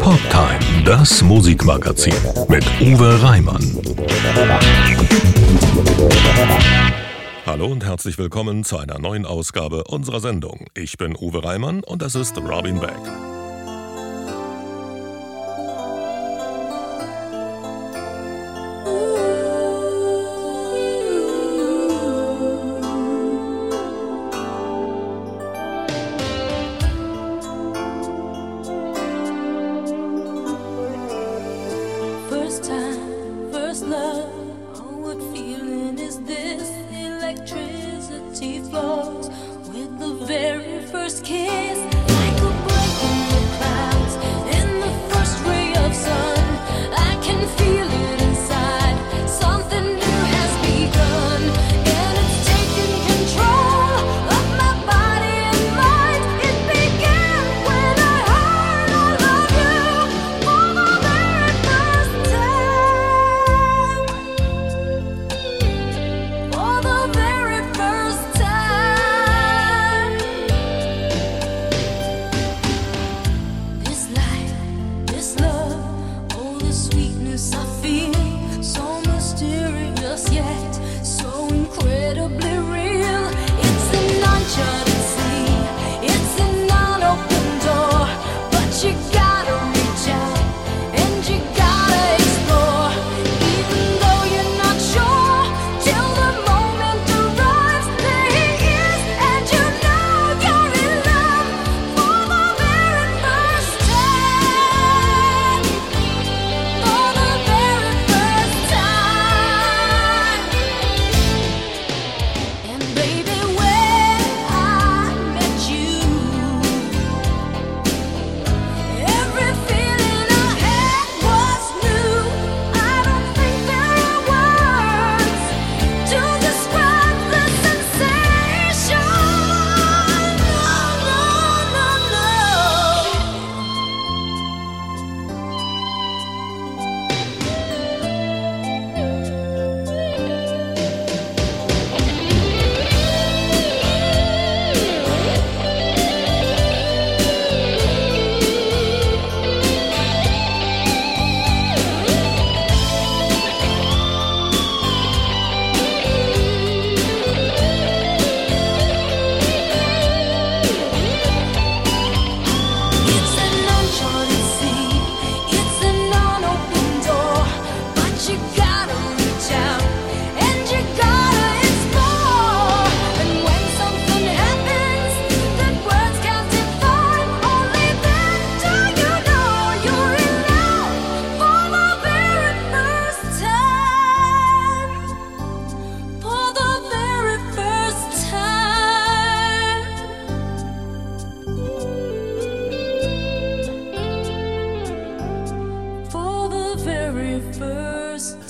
Poptime, das Musikmagazin mit Uwe Reimann. Hallo und herzlich willkommen zu einer neuen Ausgabe unserer Sendung. Ich bin Uwe Reimann und das ist Robin Beck.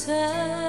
time.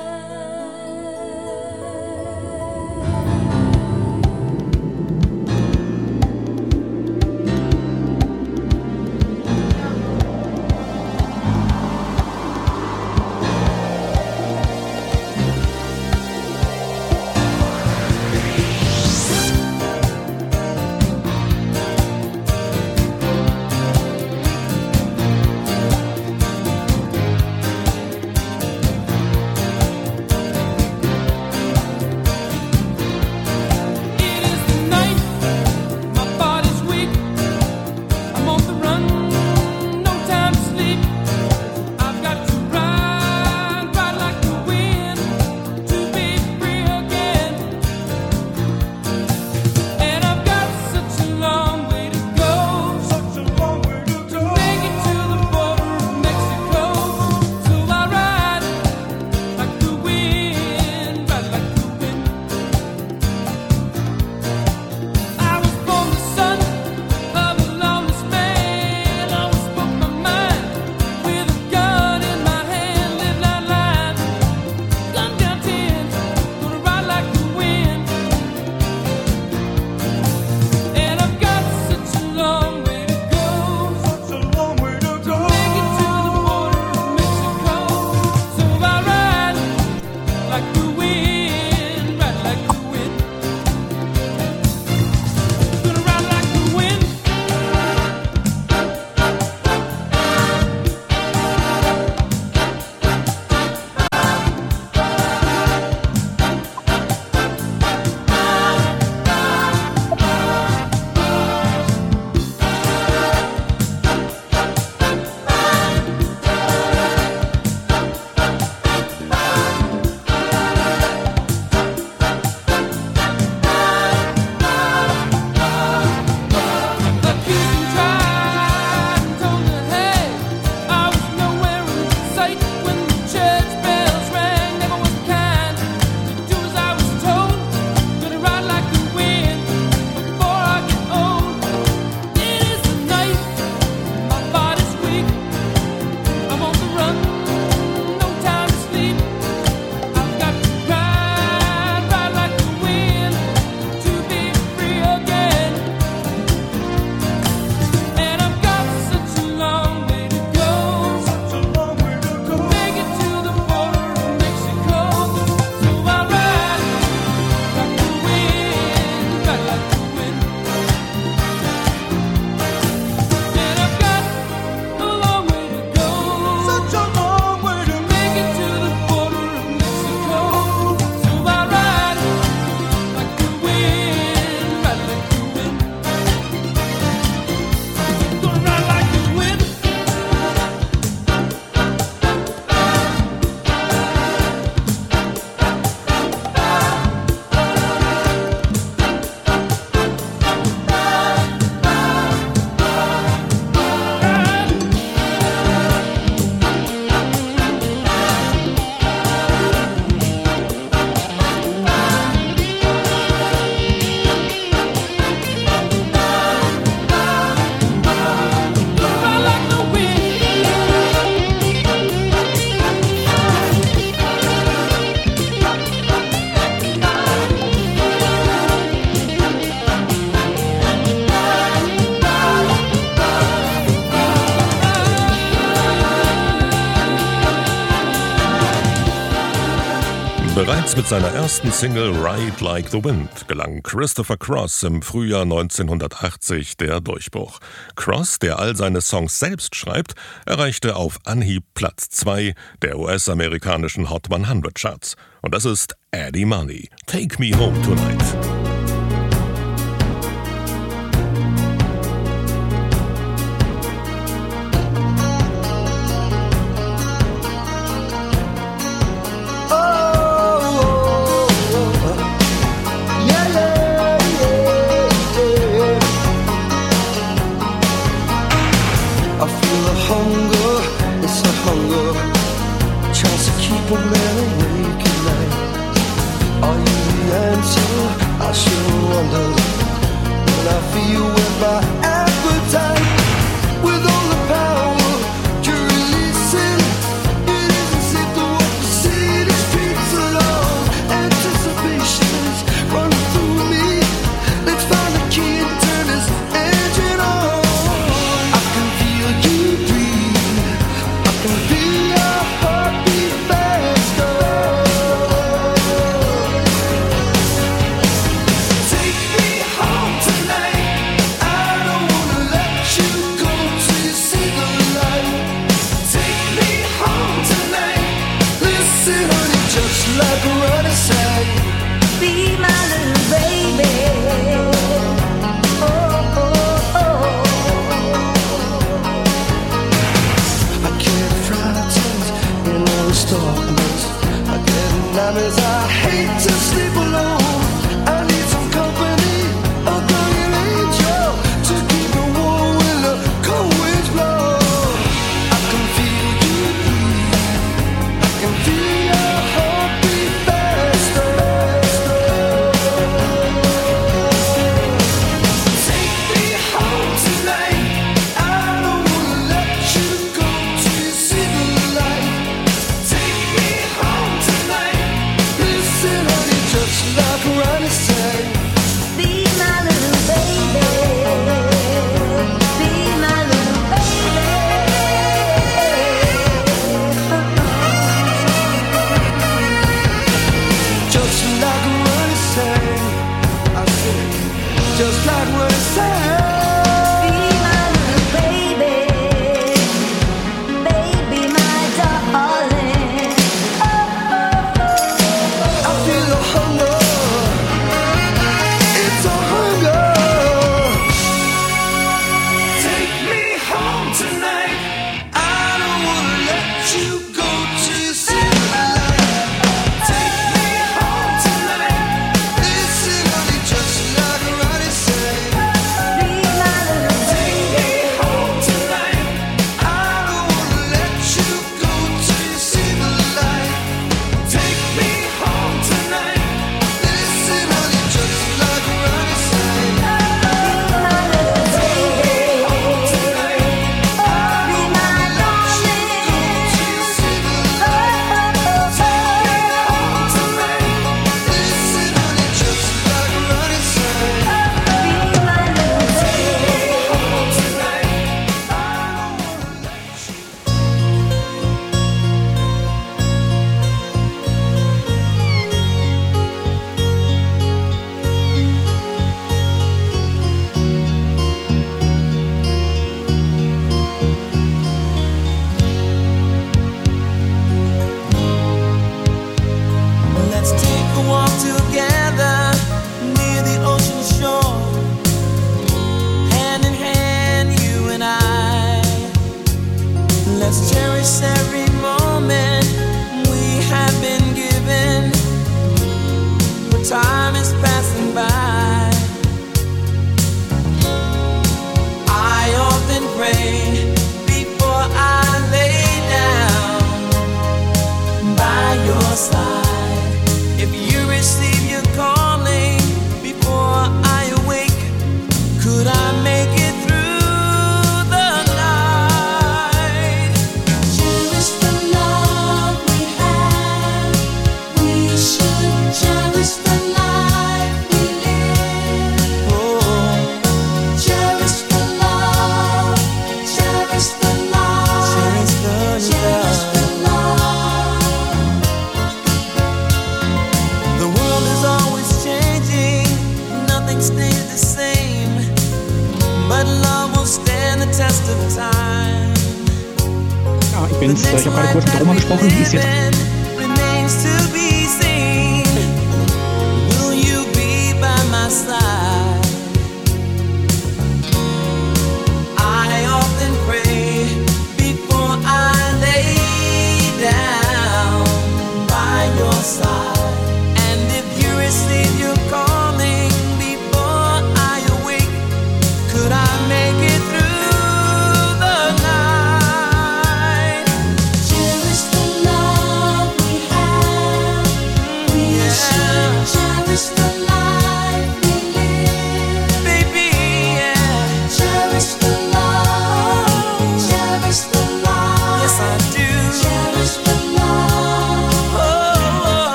Bereits mit seiner ersten Single Ride Like the Wind gelang Christopher Cross im Frühjahr 1980 der Durchbruch. Cross, der all seine Songs selbst schreibt, erreichte auf Anhieb Platz 2 der US-amerikanischen Hot 100 Charts. Und das ist Eddie Money. Take Me Home Tonight.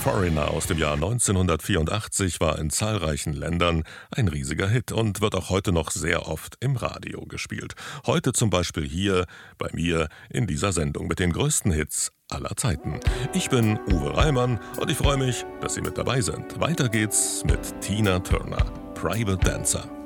Foreigner aus dem Jahr 1984 war in zahlreichen Ländern ein riesiger Hit und wird auch heute noch sehr oft im Radio gespielt. Heute zum Beispiel hier bei mir in dieser Sendung mit den größten Hits aller Zeiten. Ich bin Uwe Reimann und ich freue mich, dass Sie mit dabei sind. Weiter geht's mit Tina Turner, Private Dancer.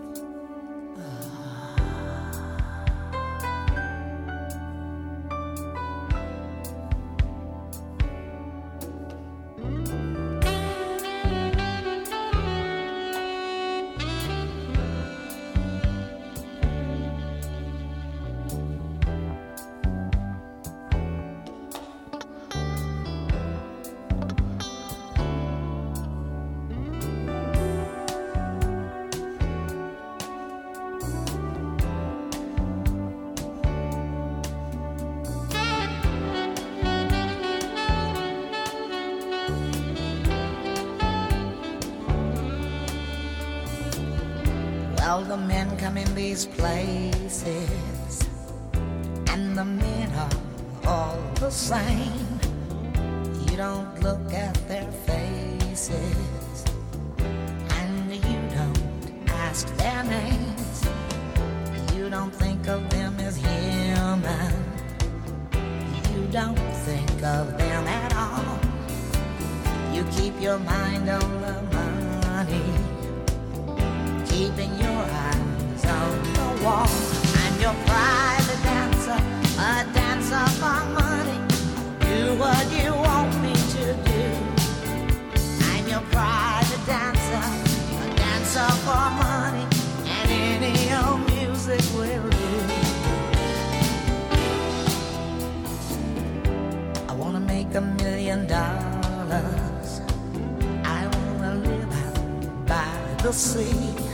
A million dollars. I wanna live out by the sea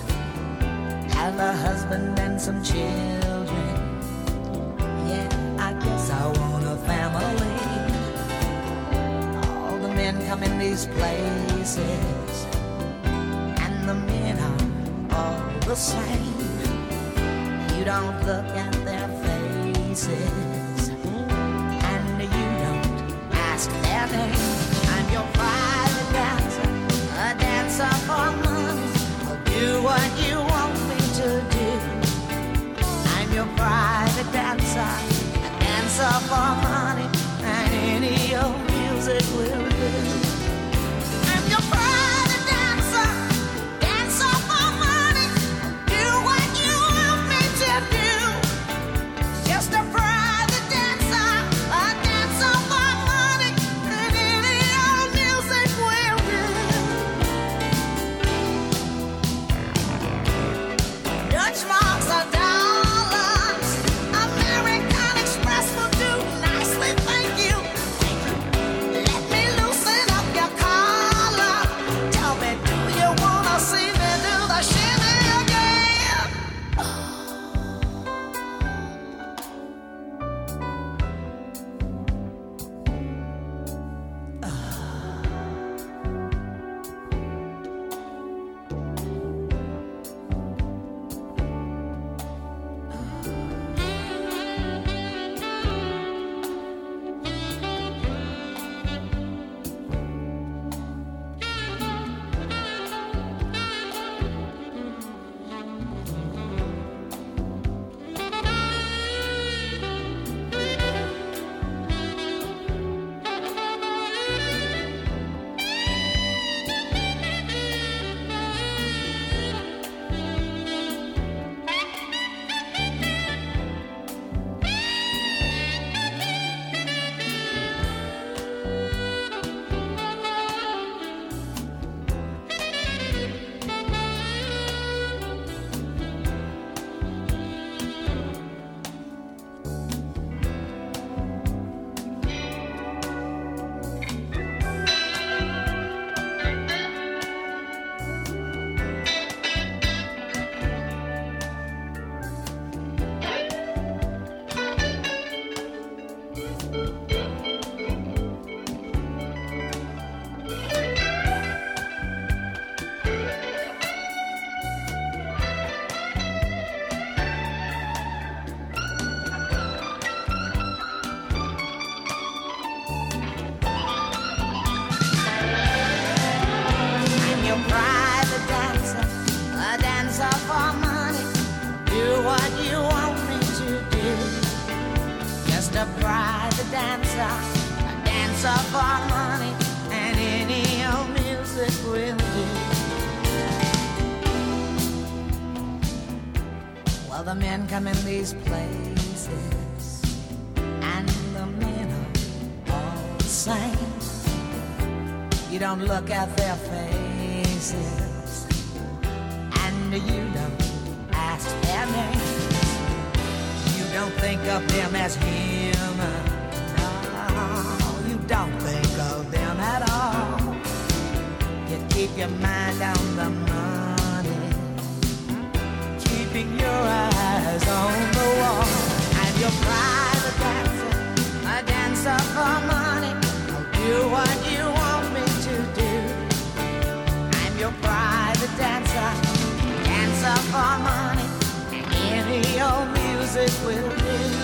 have a husband and some children. Yeah, I guess I want a family. All the men come in these places, and the men are all the same. You don't look at their faces, for money, and any old music will the men come in these places, and the men are all the same. You don't look at their faces, and you don't ask their names. You don't think of them as human. No, you don't think keep your mind on the money, keeping your eyes on the wall. And your private dancer, a dancer for money. I'll do what you want me to do. I'm your private dancer, dancer for money. Any old music will do.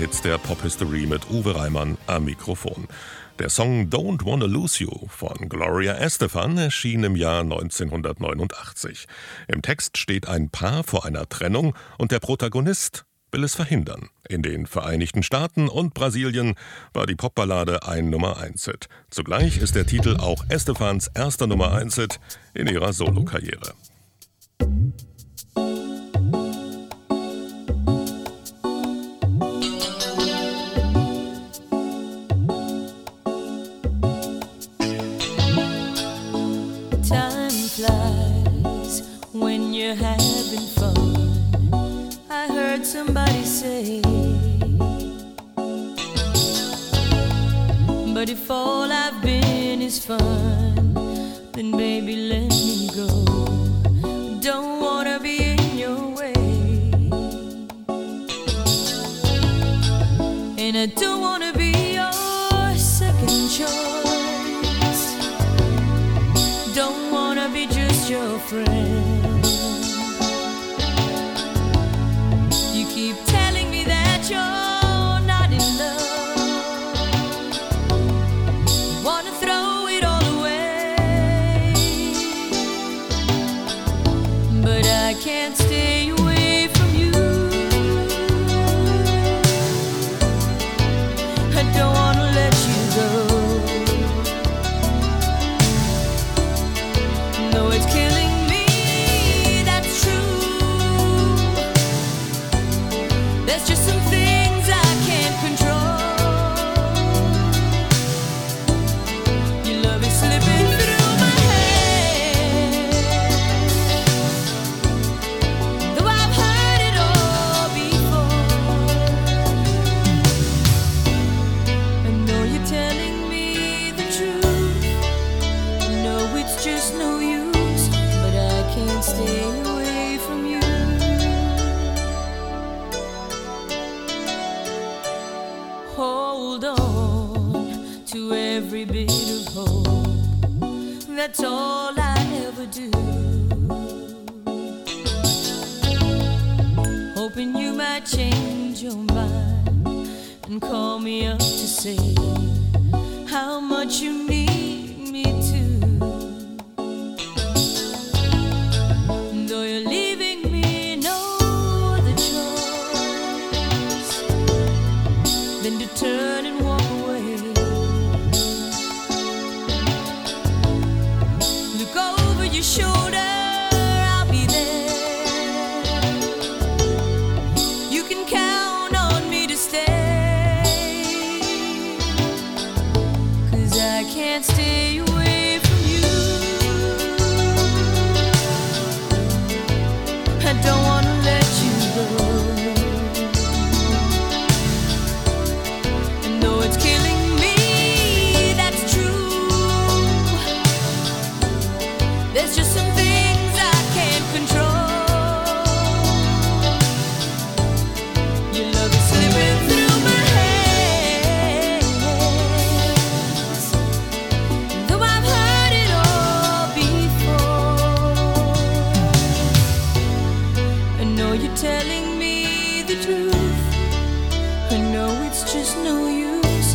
Hits der Pop-History mit Uwe Reimann am Mikrofon. Der Song Don't Wanna Lose You von Gloria Estefan erschien im Jahr 1989. Im Text steht ein Paar vor einer Trennung und der Protagonist will es verhindern. In den Vereinigten Staaten und Brasilien war die Popballade ein Nummer 1 Hit. Zugleich ist der Titel auch Estefans erster Nummer 1 Hit in ihrer Solokarriere. Somebody say. But if all I've been is fun, then baby, let me go. Don't wanna be in your way. And I don't wanna really doesn't matter as long as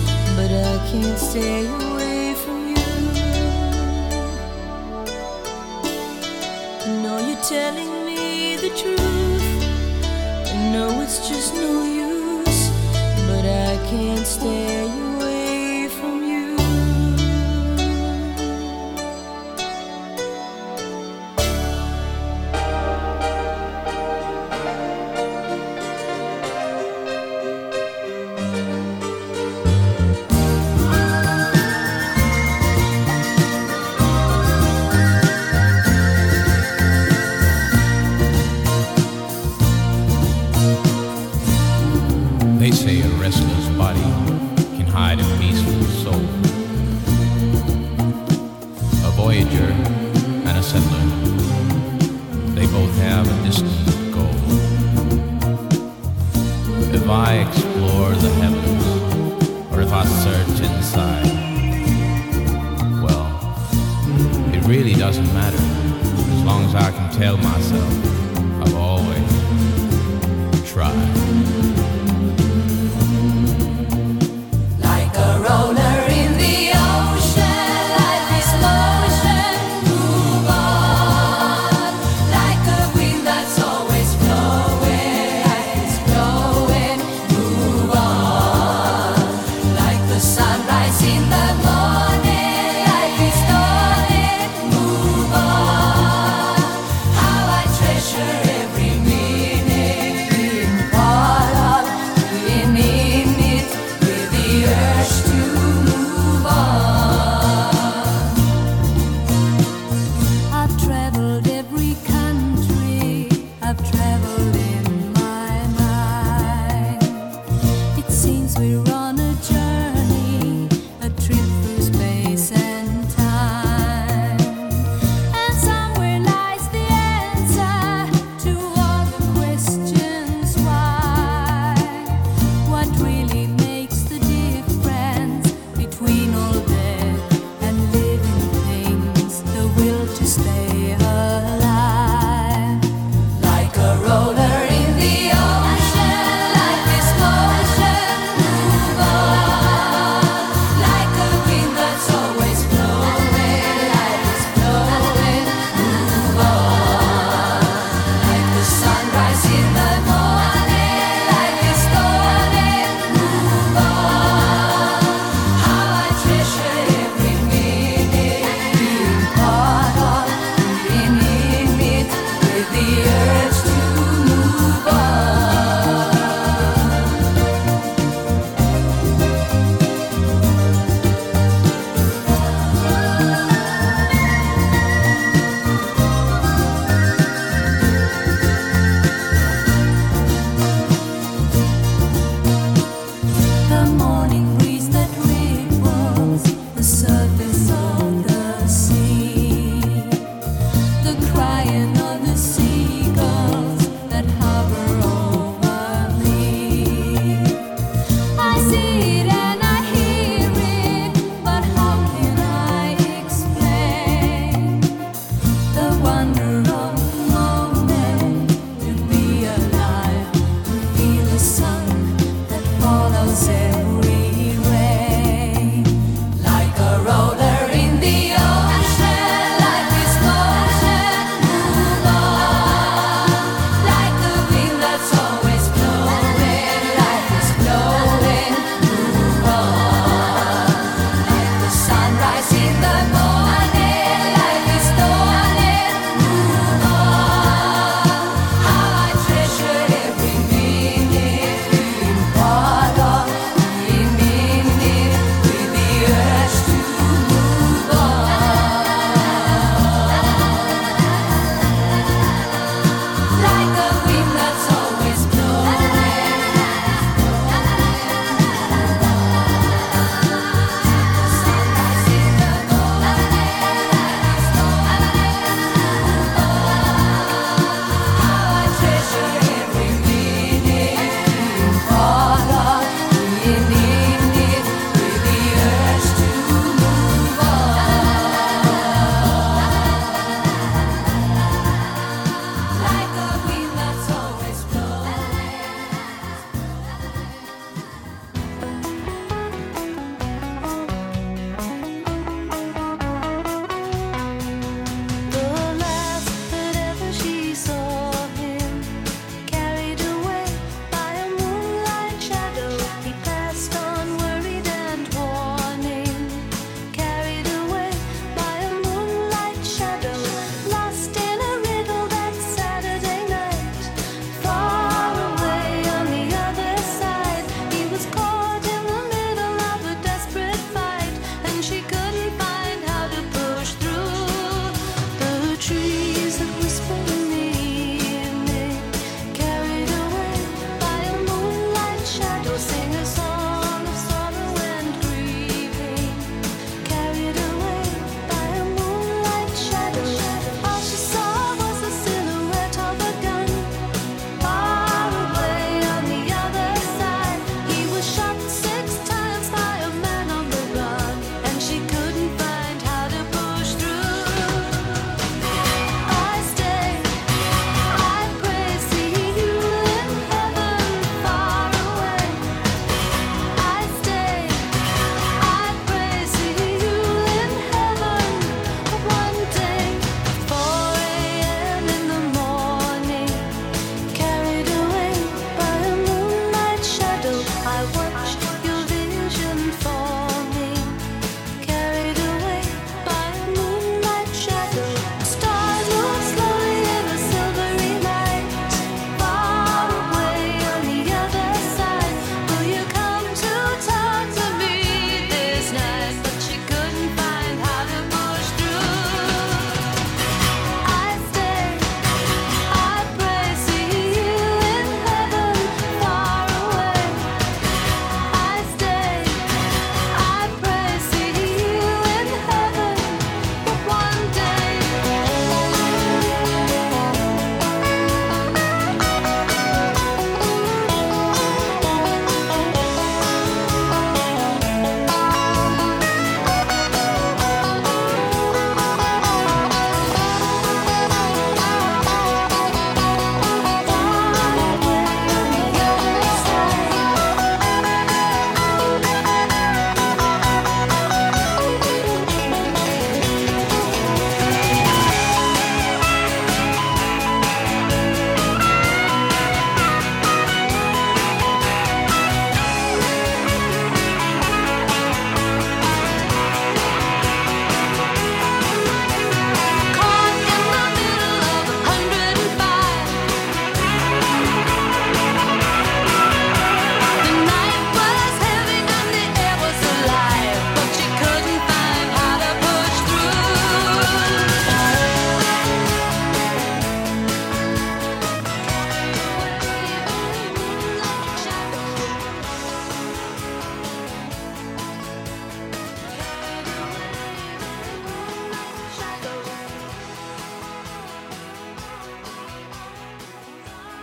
I can't stay away from you I know you're telling me the truth. I know it's just no use, but I can tell myself I've always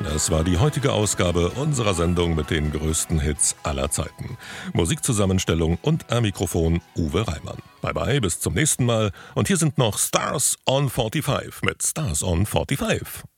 Das war die heutige Ausgabe unserer Sendung mit den größten Hits aller Zeiten. Musikzusammenstellung und am Mikrofon Uwe Reimann. Bye bye, bis zum nächsten Mal. Und hier sind noch Stars on 45 mit Stars on 45.